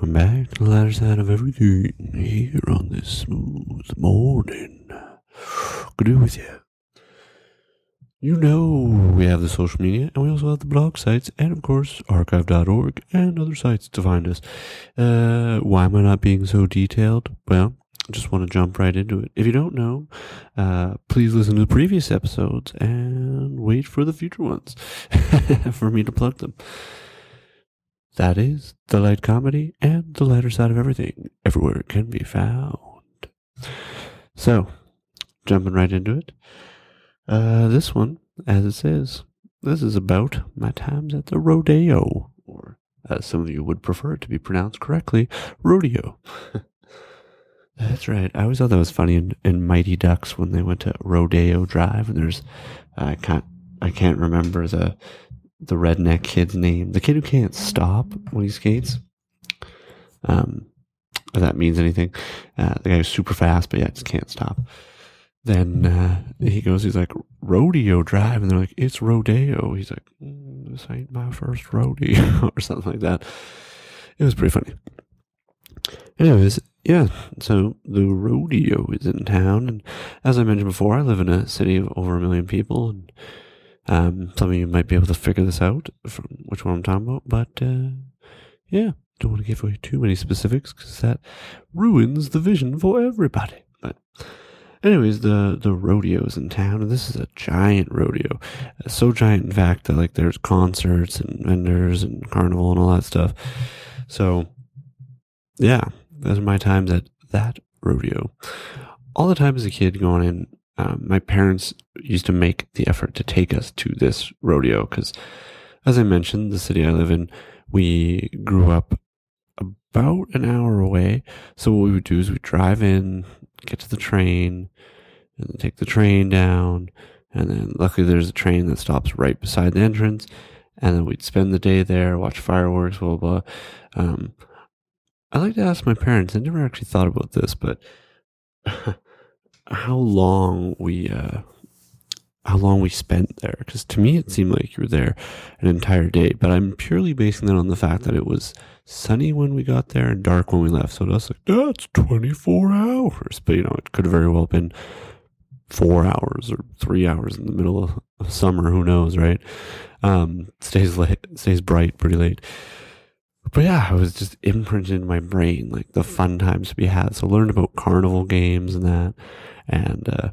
welcome back to the lighter side of everything here on this smooth morning. Good to be with you. You know we have the social media and we also have the blog sites and of course archive.org and other sites to find us. Uh, why am I not being so detailed? Well, I just want to jump right into it. If you don't know, uh, please listen to the previous episodes and wait for the future ones for me to plug them. That is the light comedy and the lighter side of everything, everywhere it can be found. So, jumping right into it. Uh, this one, as it says, this is about my times at the rodeo, or as some of you would prefer it to be pronounced correctly, rodeo. That's right. I always thought that was funny in, in Mighty Ducks when they went to Rodeo Drive, and there's I can't I can't remember the the redneck kid's name. The kid who can't stop when he skates. Um, if that means anything. Uh, the guy who's super fast, but yeah, just can't stop. Then uh, he goes, he's like, rodeo drive. And they're like, it's rodeo. He's like, mm, this ain't my first rodeo or something like that. It was pretty funny. Anyways, yeah, so the rodeo is in town. And as I mentioned before, I live in a city of over a million people. And um, some of you might be able to figure this out from which one I'm talking about. But uh, yeah, don't want to give away too many specifics because that ruins the vision for everybody. But anyways, the the rodeo's in town, and this is a giant rodeo, so giant in fact that like there's concerts and vendors and carnival and all that stuff. So yeah, those are my times at that rodeo. All the time as a kid going in, um, my parents used to make the effort to take us to this rodeo because, as I mentioned, the city I live in, we grew up about an hour away. So what we would do is we drive in, get to the train, and take the train down. And then luckily there's a train that stops right beside the entrance. And then we'd spend the day there, watch fireworks, blah, blah, blah. Um, I like to ask my parents, I never actually thought about this, but how long we, uh, how long we spent there. Because to me, it seemed like you were there an entire day, but I'm purely basing that on the fact that it was sunny when we got there and dark when we left. So that's like, that's 24 hours. But, you know, it could have very well been four hours or three hours in the middle of, of summer. Who knows, right? Um, stays late, stays bright pretty late. But yeah, I was just imprinted in my brain, like the fun times we had. So I learned about carnival games and that. And, uh,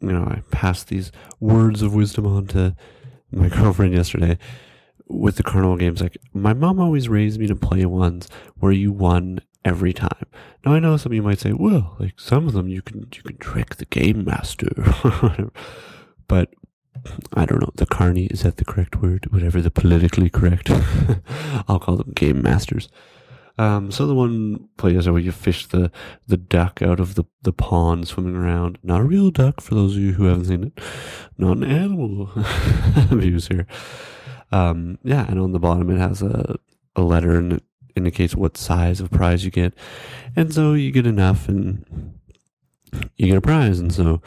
you know, I passed these words of wisdom on to my girlfriend yesterday with the carnival games. Like, my mom always raised me to play ones where you won every time. Now I know some of you might say, well, like some of them you can you can trick the game master, but I don't know. The carney is that the correct word? Whatever the politically correct. I'll call them game masters. Um, so the one place where you fish the, the duck out of the, the pond swimming around. Not a real duck for those of you who haven't seen it. Not an animal abuse here. Um, yeah, and on the bottom it has a, a letter and it indicates what size of prize you get. And so you get enough and you get a prize. And so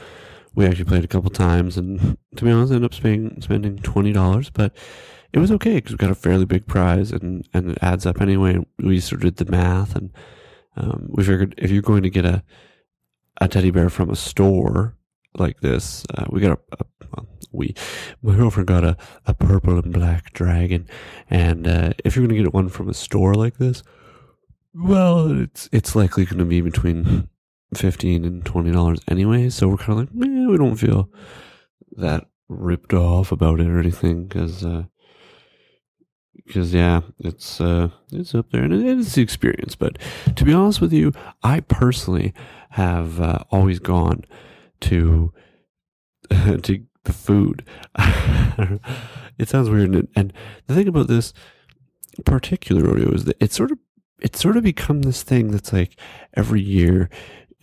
we actually played a couple times and to be honest, I ended up spending, spending $20, but it was okay because we got a fairly big prize and, and it adds up anyway. We sort of did the math and um, we figured if you're going to get a a teddy bear from a store like this, uh, we got a, a we my girlfriend got a, a purple and black dragon, and uh, if you're going to get one from a store like this, well, it's it's likely going to be between fifteen and twenty dollars anyway. So we're kind of like, eh, we don't feel that ripped off about it or anything because. Uh, because yeah, it's uh, it's up there and it's the experience. But to be honest with you, I personally have uh, always gone to to the food. it sounds weird, and the thing about this particular rodeo is that it's sort of it's sort of become this thing that's like every year.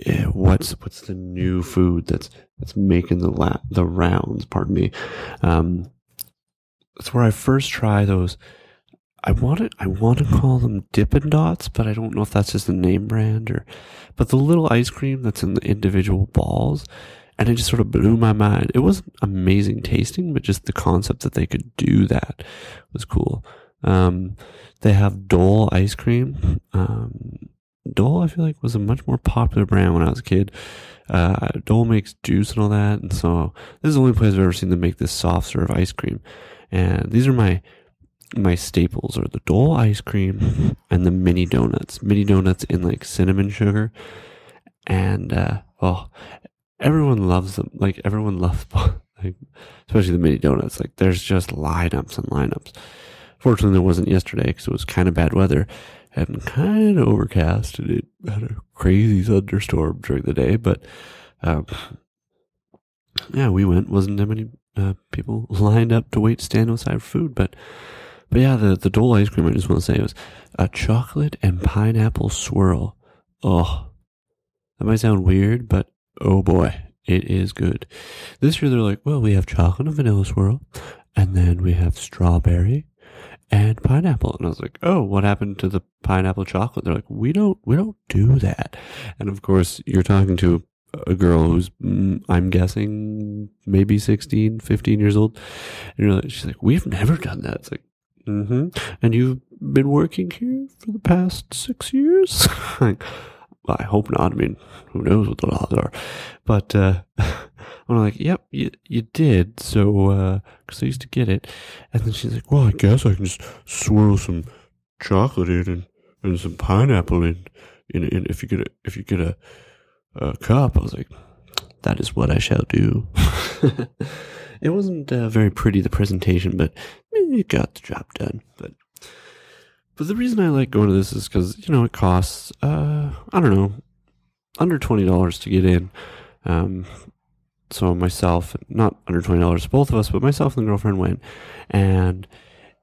Eh, what's what's the new food that's that's making the la- the rounds? Pardon me. Um, that's where I first try those I want to I want to call them Dippin' Dots, but I don't know if that's just the name brand or. But the little ice cream that's in the individual balls, and it just sort of blew my mind. It wasn't amazing tasting, but just the concept that they could do that was cool. Um, they have Dole ice cream. Um, Dole, I feel like, was a much more popular brand when I was a kid. Uh, Dole makes juice and all that, and so this is the only place I've ever seen them make this soft serve ice cream. And these are my my staples are the Dole ice cream and the mini donuts. Mini donuts in like cinnamon sugar, and uh, oh, everyone loves them. Like everyone loves, like especially the mini donuts. Like there's just lineups and lineups. Fortunately, there wasn't yesterday because it was kind of bad weather and kind of overcast. And it had a crazy thunderstorm during the day, but um, yeah, we went. Wasn't that many uh, people lined up to wait stand outside for food, but but yeah, the the Dole ice cream. I just want to say it was a chocolate and pineapple swirl. Oh, that might sound weird, but oh boy, it is good. This year they're like, well, we have chocolate and vanilla swirl, and then we have strawberry and pineapple. And I was like, oh, what happened to the pineapple chocolate? They're like, we don't, we don't do that. And of course, you're talking to a girl who's, mm, I'm guessing, maybe 16, 15 years old. And you're like, she's like, we've never done that. It's like, mm-hmm. And you've been working here for the past six years? like, I hope not. I mean, who knows what the laws are? But, uh, I'm like, yep, you, you did. So, uh, cause I used to get it. And then she's like, well, I guess I can just swirl some chocolate in and, and some pineapple in, in, in if you get a, if you get a, a cup. I was like, that is what I shall do. it wasn't uh, very pretty, the presentation, but it got the job done. But, but the reason I like going to this is because, you know, it costs, uh, I don't know, under $20 to get in. Um, so myself, not under twenty dollars, both of us, but myself and the girlfriend went, and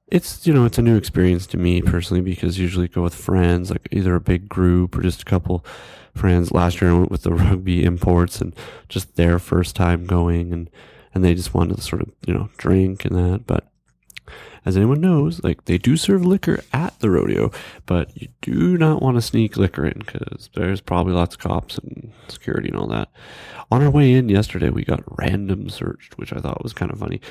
it's you know it's a new experience to me personally because usually go with friends, like either a big group or just a couple friends. Last year I went with the rugby imports and just their first time going, and and they just wanted to sort of you know drink and that, but as anyone knows, like they do serve liquor at the rodeo, but you do not want to sneak liquor in because there's probably lots of cops and security and all that. On our way in yesterday, we got random searched, which I thought was kind of funny.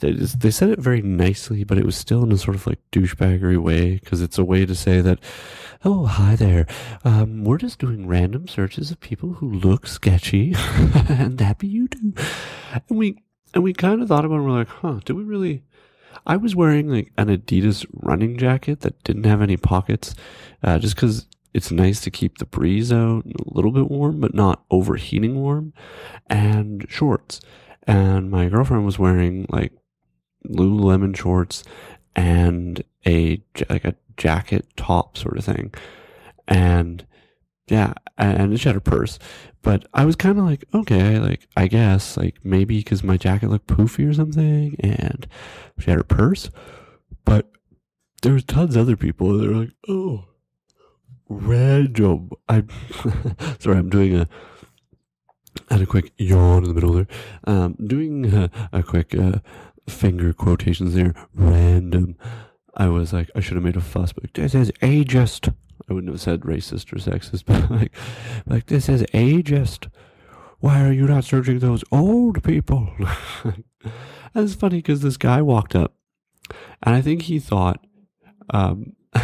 They, just, they said it very nicely, but it was still in a sort of like douchebaggery way because it's a way to say that, oh, hi there. Um, we're just doing random searches of people who look sketchy, and that be you too. And we and we kind of thought about it. And we're like, huh, do we really? I was wearing like an Adidas running jacket that didn't have any pockets, uh, just because it's nice to keep the breeze out a little bit warm, but not overheating warm, and shorts. And my girlfriend was wearing like Lululemon shorts and a like a jacket top sort of thing, and yeah, and she had her purse. But I was kind of like, okay, like I guess, like maybe because my jacket looked poofy or something, and she had her purse. But there was tons of other people. They're like, oh, random. I'm sorry, I'm doing a. Had a quick yawn in the middle there. Um, doing a, a quick uh, finger quotations there. Random. I was like, I should have made a fuss, but this is ageist. I wouldn't have said racist or sexist, but like, like this is ageist. Why are you not searching those old people? and it's funny because this guy walked up, and I think he thought, um,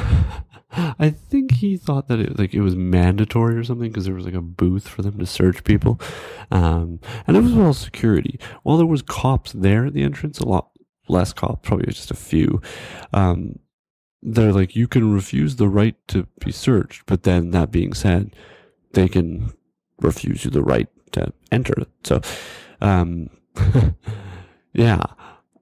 I think he thought that it like it was mandatory or something because there was like a booth for them to search people, um, and it was all security. While there was cops there at the entrance, a lot less cops, probably just a few. Um, they're like, you can refuse the right to be searched, but then that being said, they can refuse you the right to enter. So, um, yeah.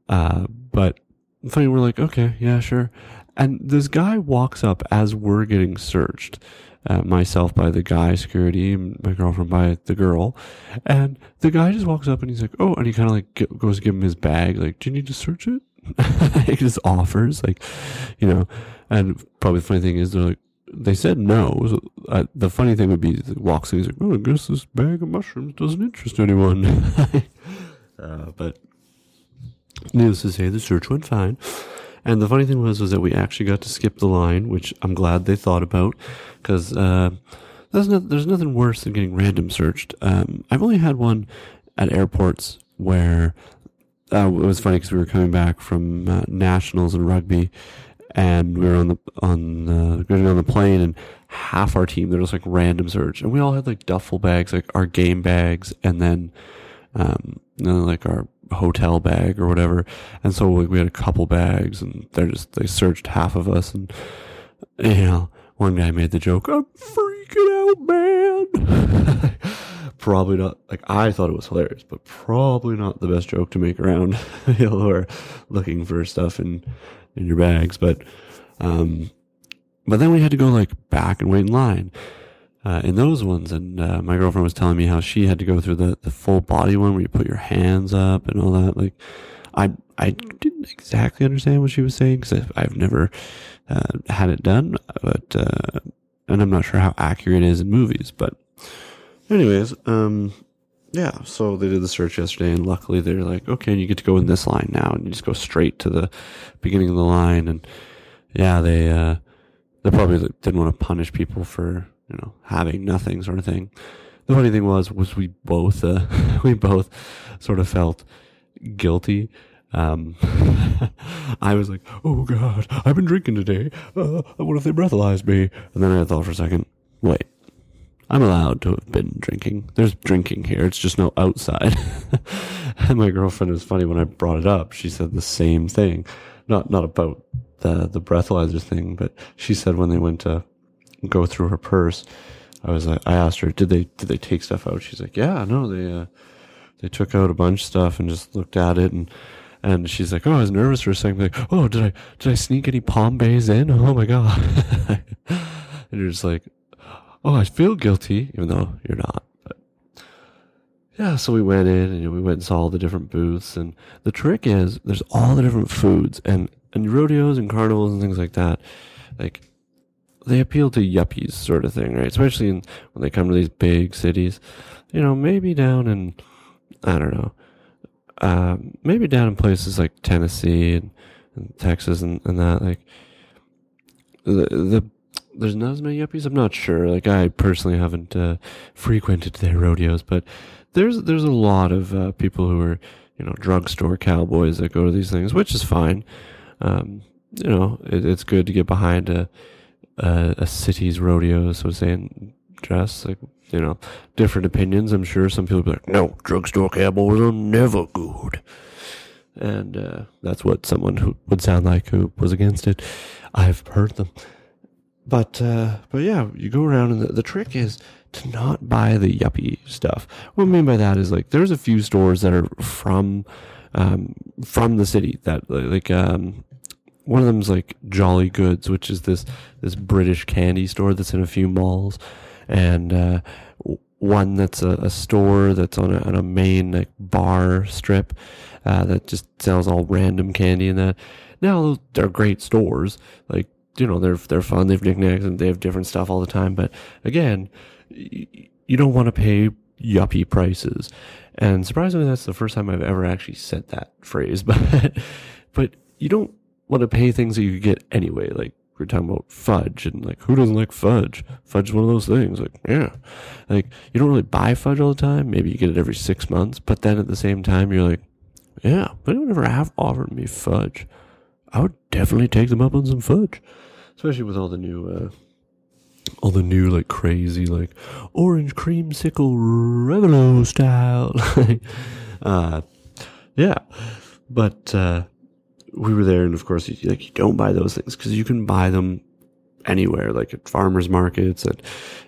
Uh, but funny, we're like, okay, yeah, sure. And this guy walks up as we're getting searched. Uh, myself by the guy security, my girlfriend by the girl, and the guy just walks up and he's like, "Oh," and he kind of like goes to give him his bag, like, "Do you need to search it?" he just offers, like, you know. And probably the funny thing is, they're like, they said no. So, uh, the funny thing would be, he walks in, he's like, oh, I guess this bag of mushrooms doesn't interest anyone. uh, but needless to say, the search went fine. And the funny thing was, was that we actually got to skip the line, which I'm glad they thought about, because uh, there's, no, there's nothing worse than getting random searched. Um, I've only had one at airports where uh, it was funny because we were coming back from uh, nationals and rugby, and we were on the on the getting on the plane, and half our team there was like random search, and we all had like duffel bags, like our game bags, and then um, you know, like our hotel bag or whatever. And so we, we had a couple bags, and they just they searched half of us, and you know, one guy made the joke, "I'm freaking out, man." probably not like I thought it was hilarious, but probably not the best joke to make around people who are looking for stuff in in your bags. But um, but then we had to go like back and wait in line uh, in those ones, and uh, my girlfriend was telling me how she had to go through the the full body one where you put your hands up and all that. Like I I didn't exactly understand what she was saying because I've never uh, had it done, but uh, and I'm not sure how accurate it is in movies, but Anyways, um, yeah, so they did the search yesterday, and luckily they're like, okay, you get to go in this line now, and you just go straight to the beginning of the line, and yeah, they uh, they probably didn't want to punish people for you know having nothing sort of thing. The funny thing was, was we both uh, we both sort of felt guilty. Um, I was like, oh god, I've been drinking today. Uh, what if they breathalyzed me? And then I thought for a second, wait, I'm allowed to have been drinking. There's drinking here. It's just no outside. and my girlfriend was funny when I brought it up. She said the same thing. Not, not about the, the breathalyzer thing, but she said when they went to go through her purse, I was like, I asked her, did they, did they take stuff out? She's like, yeah, no, they, uh, they took out a bunch of stuff and just looked at it and, and she's like, "Oh, I was nervous for a second. Like, oh, did I did I sneak any Palm Bays in? Oh my god!" and you're just like, oh, I feel guilty, even though you're not. But yeah, so we went in and we went and saw all the different booths. And the trick is there's all the different foods and, and rodeos and carnivals and things like that. Like they appeal to yuppies sort of thing, right? Especially in, when they come to these big cities. You know, maybe down in, I don't know, uh, maybe down in places like Tennessee and, and Texas and, and that, like, the, the there's not as many yuppies. I'm not sure. Like I personally haven't uh, frequented their rodeos, but there's there's a lot of uh, people who are you know drugstore cowboys that go to these things, which is fine. Um, you know, it, it's good to get behind a a, a city's rodeo, so to say, and dress like you know different opinions. I'm sure some people be like, no, drugstore cowboys are never good. And uh, that's what someone who would sound like who was against it. I've heard them. But uh, but yeah, you go around and the, the trick is to not buy the yuppie stuff. What I mean by that is like there's a few stores that are from um, from the city that like um, one of them is like Jolly Goods, which is this this British candy store that's in a few malls, and uh, one that's a, a, store that's on a, on a main like bar strip uh, that just sells all random candy and that. Now they're great stores, like you know they're they're fun. They have knickknacks and they have different stuff all the time. But again, you don't want to pay yuppie prices. And surprisingly, that's the first time I've ever actually said that phrase. But but you don't want to pay things that you get anyway. Like we're talking about fudge and like who doesn't like fudge? Fudge is one of those things. Like yeah, like you don't really buy fudge all the time. Maybe you get it every six months. But then at the same time, you're like, yeah, but anyone ever have offered me fudge? I would definitely take them up on some fudge especially with all the new, uh, all the new like crazy like orange creamsicle Revello style. uh, yeah, but uh, we were there, and of course, you, like you don't buy those things because you can buy them anywhere, like at farmers markets, at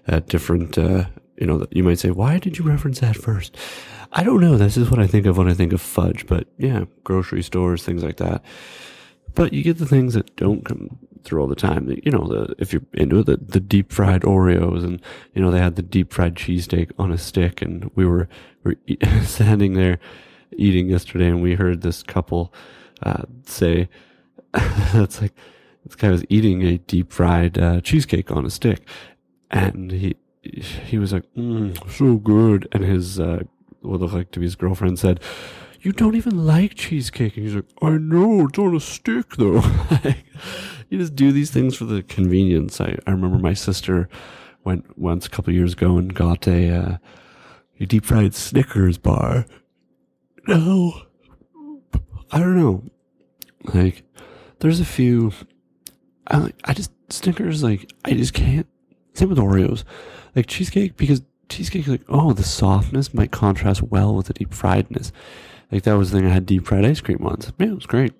at different. Uh, you know, you might say, why did you reference that first? I don't know. This is what I think of when I think of fudge, but yeah, grocery stores, things like that. But you get the things that don't come through all the time. You know, the, if you're into it, the, the deep fried Oreos and, you know, they had the deep fried cheesesteak on a stick and we were, we were standing there eating yesterday and we heard this couple, uh, say, that's like, this guy was eating a deep fried, uh, cheesecake on a stick and he, he was like, mm, so good. And his, uh, what looked like to be his girlfriend said, you don't even like cheesecake. And he's like, I know, it's on a stick though. you just do these things for the convenience. I, I remember my sister went once a couple years ago and got a, uh, a deep fried Snickers bar. No, I don't know. Like, there's a few I, I just Snickers like I just can't. Same with Oreos, like cheesecake because cheesecake like oh the softness might contrast well with the deep friedness. Like that was the thing I had deep fried ice cream once. Man, it was great.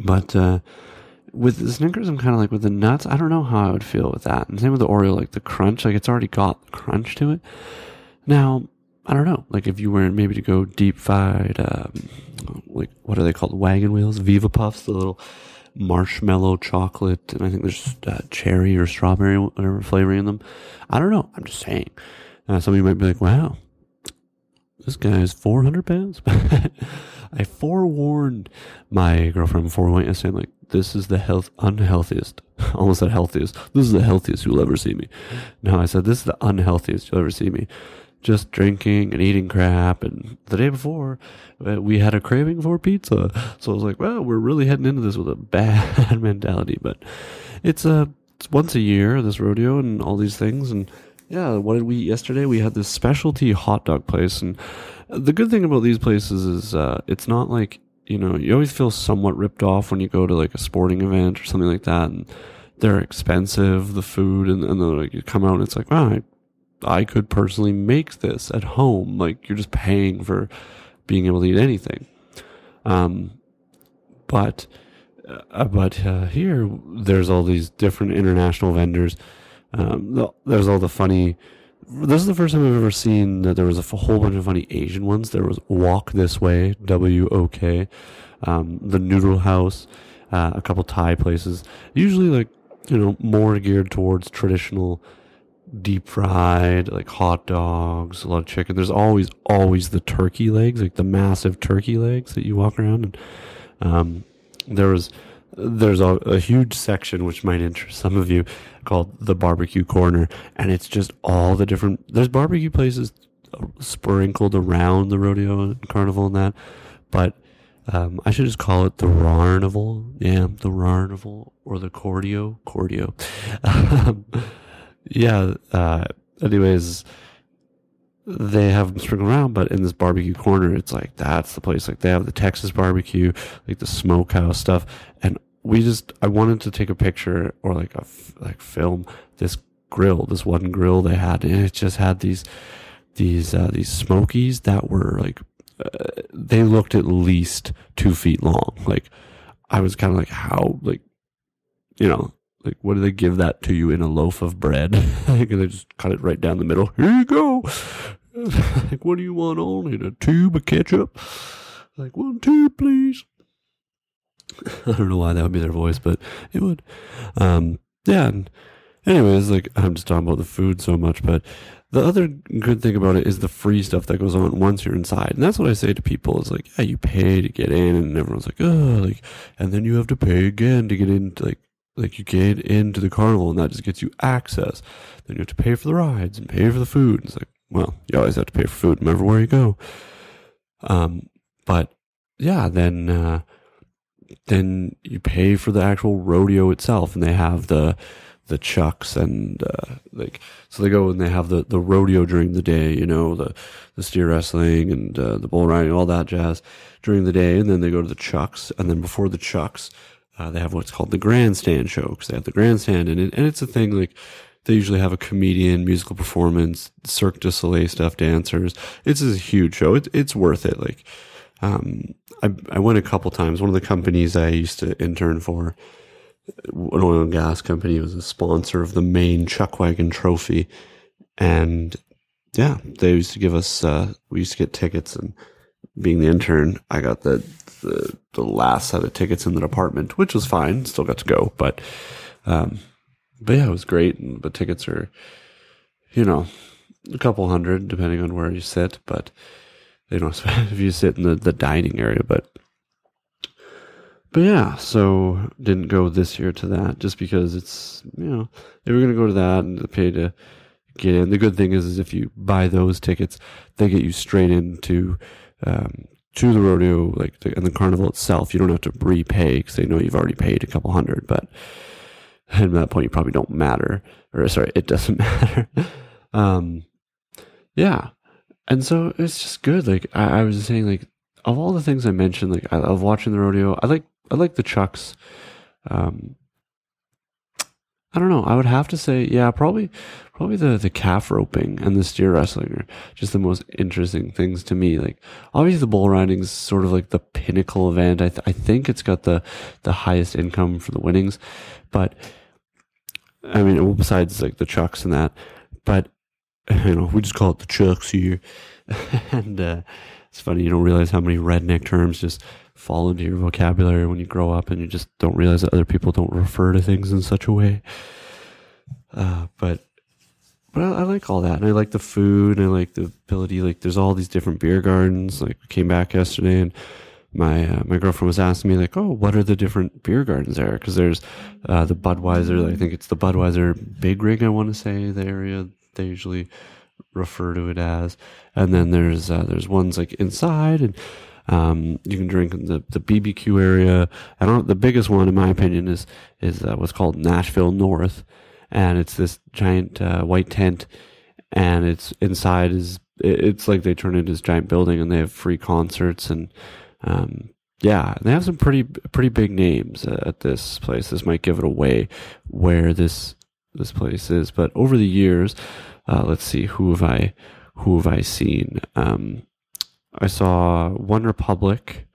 But uh, with the Snickers, I'm kind of like with the nuts. I don't know how I would feel with that. And same with the Oreo, like the crunch, like it's already got the crunch to it. Now, I don't know. Like if you were maybe to go deep fried, um, like what are they called? Wagon wheels, Viva Puffs, the little marshmallow chocolate, and I think there's uh, cherry or strawberry, whatever flavor in them. I don't know. I'm just saying. Uh, some of you might be like, wow, this guy is 400 pounds. I forewarned my girlfriend before we went yesterday, like, this is the health unhealthiest. Almost said healthiest. This is the healthiest you'll ever see me. No, I said, this is the unhealthiest you'll ever see me. Just drinking and eating crap. And the day before, uh, we had a craving for pizza. So I was like, well, we're really heading into this with a bad mentality. But it's a, uh, it's once a year, this rodeo and all these things. And yeah, what did we eat yesterday? We had this specialty hot dog place, and the good thing about these places is uh, it's not like you know you always feel somewhat ripped off when you go to like a sporting event or something like that, and they're expensive, the food, and, and then like, you come out and it's like, wow, I, I could personally make this at home. Like you're just paying for being able to eat anything. Um, but uh, but uh, here there's all these different international vendors um, there's all the funny. This is the first time I've ever seen that there was a whole bunch of funny Asian ones. There was Walk This Way, W O K, um, the Noodle House, uh, a couple Thai places. Usually, like you know, more geared towards traditional deep fried, like hot dogs, a lot of chicken. There's always, always the turkey legs, like the massive turkey legs that you walk around. And um, there was there's a, a, huge section which might interest some of you called the barbecue corner and it's just all the different there's barbecue places sprinkled around the rodeo and carnival and that but um, I should just call it the Rarnival. Yeah, the Rarnival or the Cordio. Cordio. Um, yeah. Uh, anyways, they have them sprinkled around, but in this barbecue corner, it's like that's the place. Like they have the Texas barbecue, like the smokehouse stuff, and we just I wanted to take a picture or like a like film this grill, this one grill they had, and it just had these these uh, these smokies that were like uh, they looked at least two feet long. Like I was kind of like, how like you know like what do they give that to you in a loaf of bread? like they just cut it right down the middle. Here you go. like what do you want on it? A tube of ketchup? Like one tube, please. I don't know why that would be their voice, but it would. Um, yeah. And anyways, like I'm just talking about the food so much, but the other good thing about it is the free stuff that goes on once you're inside. And that's what I say to people is like, yeah, you pay to get in and everyone's like, oh, like, and then you have to pay again to get into like, like you get into the carnival and that just gets you access. Then you have to pay for the rides and pay for the food. It's like, well, you always have to pay for food everywhere you go. Um, but yeah, then, uh, then you pay for the actual rodeo itself, and they have the the chucks and uh, like so they go and they have the, the rodeo during the day, you know, the the steer wrestling and uh, the bull riding, all that jazz during the day, and then they go to the chucks, and then before the chucks, uh, they have what's called the grandstand show because they have the grandstand, and it, and it's a thing like they usually have a comedian, musical performance, Cirque du Soleil stuff, dancers. It's a huge show. It, it's worth it. Like um, I, I went a couple times. One of the companies I used to intern for, an oil and gas company, was a sponsor of the main Chuckwagon Trophy, and yeah, they used to give us. Uh, we used to get tickets, and being the intern, I got the, the the last set of tickets in the department, which was fine. Still got to go, but um, but yeah, it was great. And the tickets are, you know, a couple hundred depending on where you sit, but you know, if you sit in the, the dining area, but but yeah, so didn't go this year to that just because it's you know they were gonna go to that and pay to get in. The good thing is, is if you buy those tickets, they get you straight into um, to the rodeo, like the, and the carnival itself. You don't have to repay because they know you've already paid a couple hundred. But at that point, you probably don't matter, or sorry, it doesn't matter. um, yeah, and so it's just good. Like I, I, was saying, like of all the things I mentioned, like I love watching the rodeo. I like I like the chucks. Um, I don't know. I would have to say, yeah, probably, probably the, the calf roping and the steer wrestling are just the most interesting things to me. Like, obviously the bull riding is sort of like the pinnacle event. I, th- I think it's got the, the highest income for the winnings, but I mean, besides like the chucks and that, but you know, we just call it the chucks here. and, uh, it's funny, you don't realize how many redneck terms just fall into your vocabulary when you grow up and you just don't realize that other people don't refer to things in such a way. Uh, but but I, I, like all that, and I like the food, and I like the ability. Like, there's all these different beer gardens. Like, we came back yesterday, and my uh, my girlfriend was asking me like, "Oh, what are the different beer gardens there?" Because there's uh, the Budweiser. I think it's the Budweiser Big Rig. I want to say the area they usually refer to it as, and then there's uh, there's ones like inside and um, you can drink in the, the BBQ area. I don't. The biggest one, in my opinion, is is uh, what's called Nashville North, and it's this giant uh, white tent, and it's inside is it's like they turn into this giant building, and they have free concerts and. Um, yeah, they have some pretty pretty big names at this place. This might give it away where this this place is. But over the years, uh, let's see who have I who have I seen. Um, I saw One Republic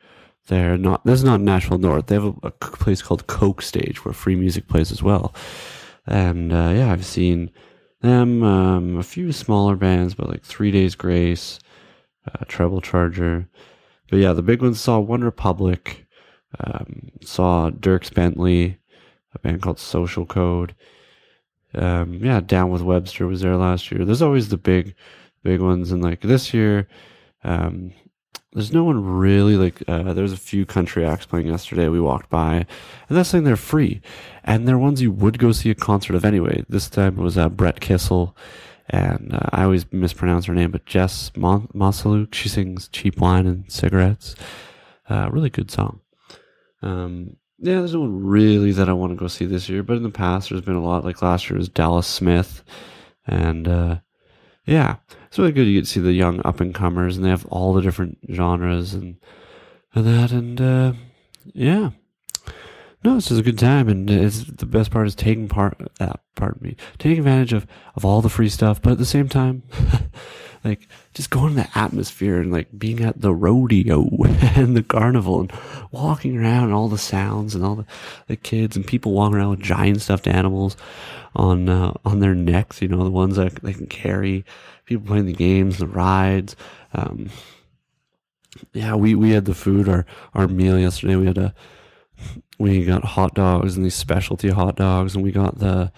there. Not this is not Nashville North. They have a, a place called Coke Stage where free music plays as well. And uh, yeah, I've seen them. Um, a few smaller bands, but like Three Days Grace, uh, Treble Charger. But yeah, the big ones saw One Republic. Um, saw Dierks Bentley, a band called Social Code. Um, yeah, Down with Webster was there last year. There's always the big, big ones, and like this year, um, there's no one really like. Uh, there's a few country acts playing yesterday. We walked by, and that's saying they're free, and they're ones you would go see a concert of anyway. This time it was uh, Brett Kissel, and uh, I always mispronounce her name, but Jess Mon-. She sings "Cheap Wine and Cigarettes." Uh, really good song. Um, yeah, there's no one really that I want to go see this year, but in the past there's been a lot. Like last year was Dallas Smith, and uh, yeah, it's really good. You get to see the young up and comers, and they have all the different genres and and that, and uh, yeah. No, it's just a good time, and it's the best part is taking part. Uh, pardon me, taking advantage of of all the free stuff, but at the same time, like just going to the atmosphere and like being at the rodeo and the carnival and walking around and all the sounds and all the, the kids and people walking around with giant stuffed animals on uh, on their necks. You know, the ones that they can carry. People playing the games, the rides. Um, yeah, we we had the food. Our our meal yesterday. We had a we got hot dogs and these specialty hot dogs, and we got the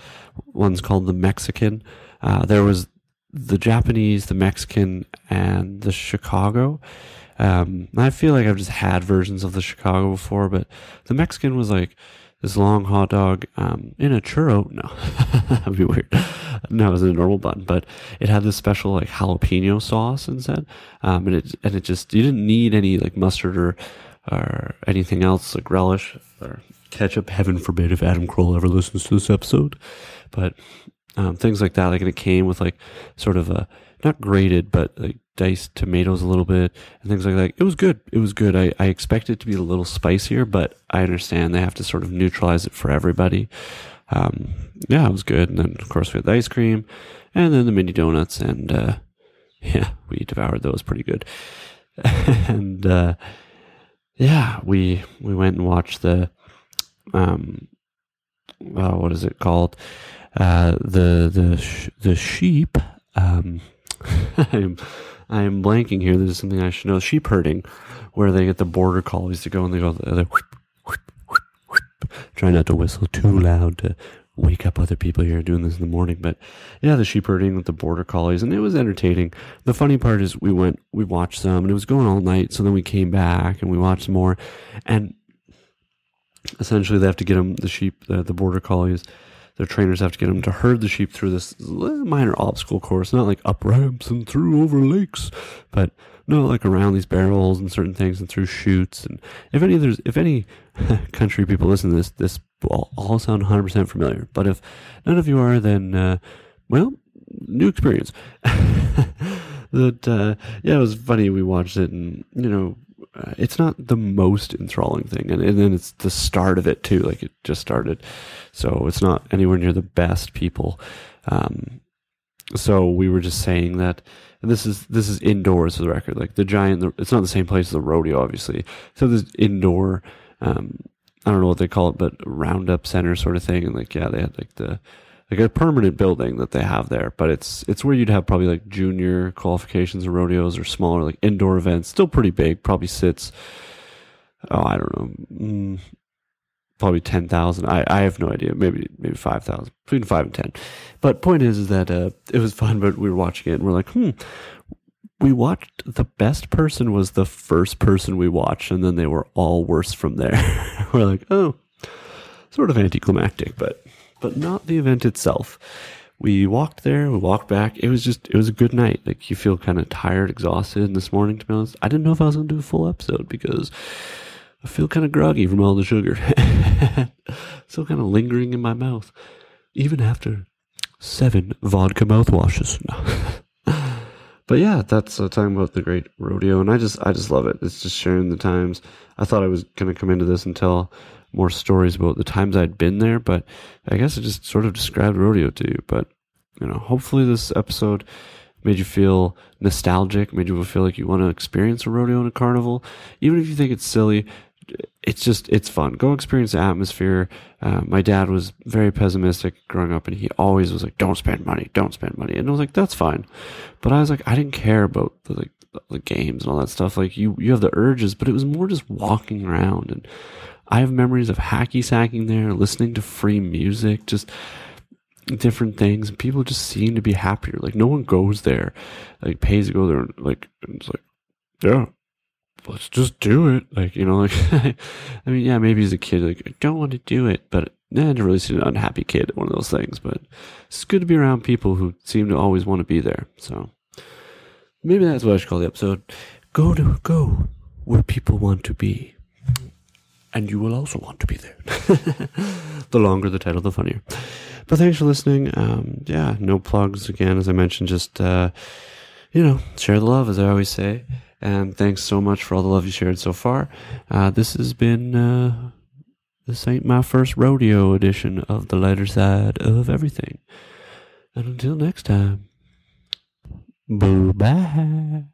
ones called the Mexican. Uh, there was the Japanese, the Mexican, and the Chicago. Um, I feel like I've just had versions of the Chicago before, but the Mexican was like this long hot dog um, in a churro. No, that'd be weird. No, it was in a normal bun, but it had this special like jalapeno sauce instead, um, and it and it just you didn't need any like mustard or or anything else like relish or ketchup. Heaven forbid if Adam Kroll ever listens to this episode, but um, things like that. Like, and it came with like sort of a not grated, but like diced tomatoes a little bit and things like that. It was good. It was good. I, I expect it to be a little spicier, but I understand they have to sort of neutralize it for everybody. Um, yeah, it was good. And then of course we had the ice cream and then the mini donuts and, uh, yeah, we devoured those pretty good. and, uh, yeah, we, we went and watched the, um, uh, what is it called? Uh, the the sh- the sheep. Um, I'm I'm blanking here. This is something I should know. Sheep herding, where they get the border collies to go and they go. They whoop, whoop, whoop, Try not to whistle too loud to wake up other people here doing this in the morning. But yeah, the sheep herding with the border collies, and it was entertaining. The funny part is we went, we watched some, and it was going all night. So then we came back and we watched more, and essentially they have to get them the sheep, the, the border collies their trainers have to get them to herd the sheep through this minor obstacle course, not like up ramps and through over lakes, but no, like around these barrels and certain things and through chutes. And if any there's if any country people listen to this, this will all sound 100% familiar. But if none of you are, then uh, well, new experience. that uh, yeah, it was funny. We watched it, and you know, uh, it's not the most enthralling thing, and, and then it's the start of it too. Like it just started, so it's not anywhere near the best people. Um, so we were just saying that this is this is indoors for the record. Like the giant, it's not the same place as the rodeo, obviously. So this indoor, um, I don't know what they call it, but roundup center sort of thing. And like yeah, they had like the like a permanent building that they have there, but it's it's where you'd have probably like junior qualifications or rodeos or smaller like indoor events. Still pretty big. Probably sits. Oh, I don't know. Mm, probably 10,000. I, I have no idea. Maybe, maybe 5,000, between five and 10. But point is, is that, uh, it was fun, but we were watching it and we're like, hmm, we watched the best person was the first person we watched and then they were all worse from there. we're like, oh, sort of anticlimactic, but, but not the event itself. We walked there, we walked back. It was just, it was a good night. Like you feel kind of tired, exhausted. And this morning, to be honest, I didn't know if I was going to do a full episode because I feel kind of groggy from all the sugar. Still kind of lingering in my mouth, even after seven vodka mouthwashes. but yeah, that's uh, talking about the great rodeo, and I just, I just love it. It's just sharing the times. I thought I was going to come into this and tell more stories about the times I'd been there, but I guess I just sort of described rodeo to you. But you know, hopefully this episode made you feel nostalgic, made you feel like you want to experience a rodeo and a carnival, even if you think it's silly it's just it's fun. Go experience the atmosphere. Uh, my dad was very pessimistic growing up, and he always was like, "Don't spend money, don't spend money." And I was like, "That's fine," but I was like, I didn't care about the like the games and all that stuff. Like you, you have the urges, but it was more just walking around. And I have memories of hacky sacking there, listening to free music, just different things. People just seem to be happier. Like no one goes there, like pays to go there, and like it's like, yeah, let's just do it. Like, you know, like, I mean, yeah, maybe as a kid, like, I don't want to do it, but I never really seen an unhappy kid one of those things. But it's good to be around people who seem to always want to be there. So maybe that's what I should call the episode. Go to, go where people want to be. And you will also want to be there. the longer the title, the funnier. But thanks for listening. Um, yeah, no plugs again, as I mentioned, just, uh, you know, share the love, as I always say. And thanks so much for all the love you shared so far. Uh, this has been, uh, this ain't my first rodeo edition of the lighter side of everything. And until next time, bye bye.